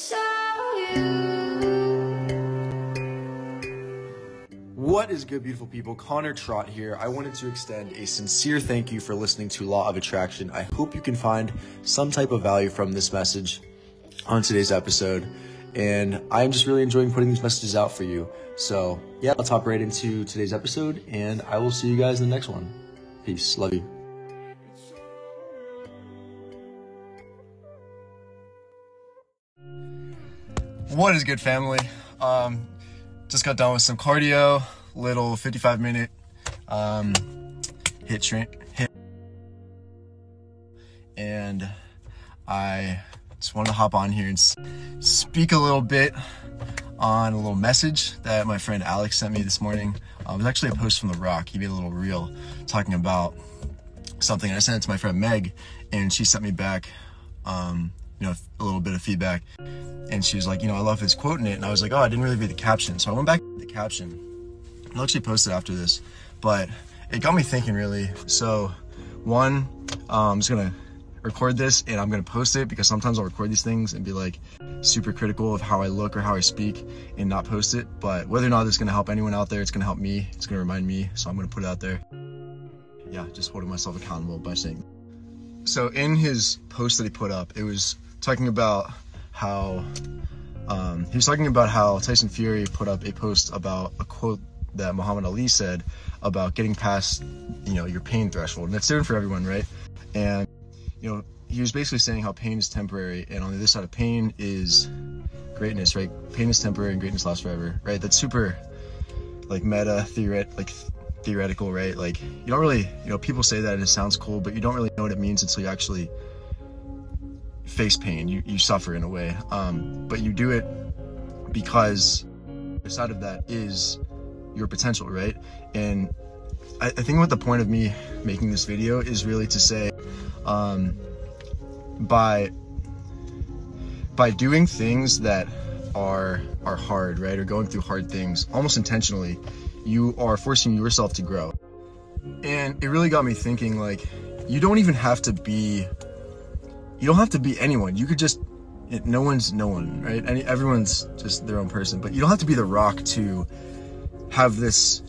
It's all you. What is good, beautiful people? Connor Trott here. I wanted to extend a sincere thank you for listening to Law of Attraction. I hope you can find some type of value from this message on today's episode. And I'm just really enjoying putting these messages out for you. So, yeah, let's hop right into today's episode, and I will see you guys in the next one. Peace. Love you. What is good, family? Um, just got done with some cardio, little 55 minute um, hit shrink hit, and I just wanted to hop on here and speak a little bit on a little message that my friend Alex sent me this morning. Uh, it was actually a post from The Rock. He made a little reel talking about something. And I sent it to my friend Meg, and she sent me back, um, you know, a little bit of feedback. And she was like, you know, I love his quote in it. And I was like, oh, I didn't really read the caption. So I went back to the caption. I'll actually post it after this, but it got me thinking really. So, one, um, I'm just gonna record this and I'm gonna post it because sometimes I'll record these things and be like super critical of how I look or how I speak and not post it. But whether or not it's gonna help anyone out there, it's gonna help me. It's gonna remind me. So I'm gonna put it out there. Yeah, just holding myself accountable by saying. So in his post that he put up, it was talking about how um, he was talking about how Tyson Fury put up a post about a quote that Muhammad Ali said about getting past, you know, your pain threshold, and that's different for everyone, right? And you know, he was basically saying how pain is temporary, and on the other side of pain is greatness, right? Pain is temporary and greatness lasts forever, right? That's super, like meta theoret, like theoretical, right? Like you don't really, you know, people say that and it sounds cool, but you don't really know what it means until you actually face pain. You you suffer in a way, um, but you do it because the side of that is your potential, right? And I, I think what the point of me making this video is really to say, um, by by doing things that are are hard, right, or going through hard things, almost intentionally, you are forcing yourself to grow. And it really got me thinking, like, you don't even have to be, you don't have to be anyone. You could just, it, no one's no one, right? Any, everyone's just their own person, but you don't have to be the rock to have this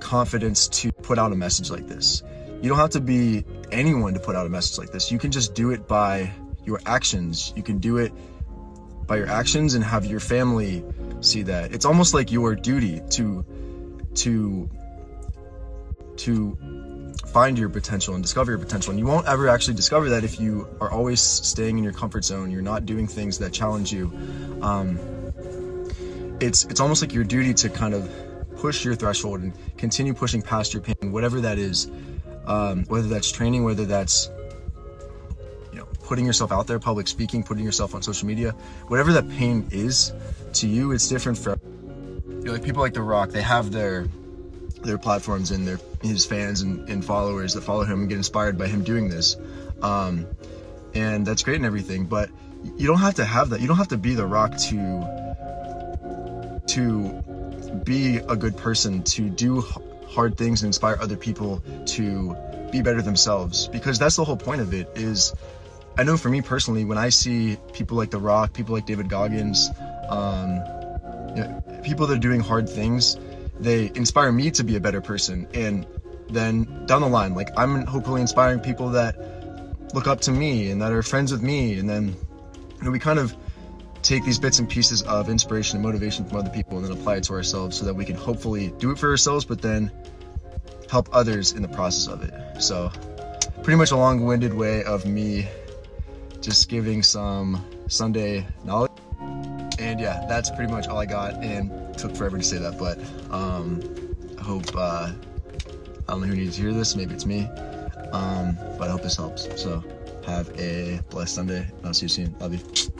confidence to put out a message like this. You don't have to be anyone to put out a message like this. You can just do it by your actions. You can do it by your actions and have your family see that. It's almost like your duty to to to find your potential and discover your potential. And you won't ever actually discover that if you are always staying in your comfort zone. You're not doing things that challenge you. Um, it's it's almost like your duty to kind of push your threshold and continue pushing past your pain, whatever that is. Um, whether that's training, whether that's you know putting yourself out there, public speaking, putting yourself on social media, whatever that pain is to you, it's different for you know, like people like The Rock. They have their their platforms and their his fans and, and followers that follow him and get inspired by him doing this. Um, and that's great and everything, but you don't have to have that. You don't have to be the rock to to be a good person, to do hard things and inspire other people to be better themselves because that's the whole point of it is I know for me personally when I see people like The Rock, people like David Goggins, um, you know, people that are doing hard things, they inspire me to be a better person. And then down the line, like I'm hopefully inspiring people that look up to me and that are friends with me. And then you know, we kind of take these bits and pieces of inspiration and motivation from other people and then apply it to ourselves so that we can hopefully do it for ourselves, but then help others in the process of it. So, pretty much a long winded way of me just giving some Sunday knowledge. And yeah, that's pretty much all I got and took forever to say that, but um, I hope, uh, I don't know who needs to hear this, maybe it's me, um, but I hope this helps. So have a blessed Sunday. I'll see you soon. Love you.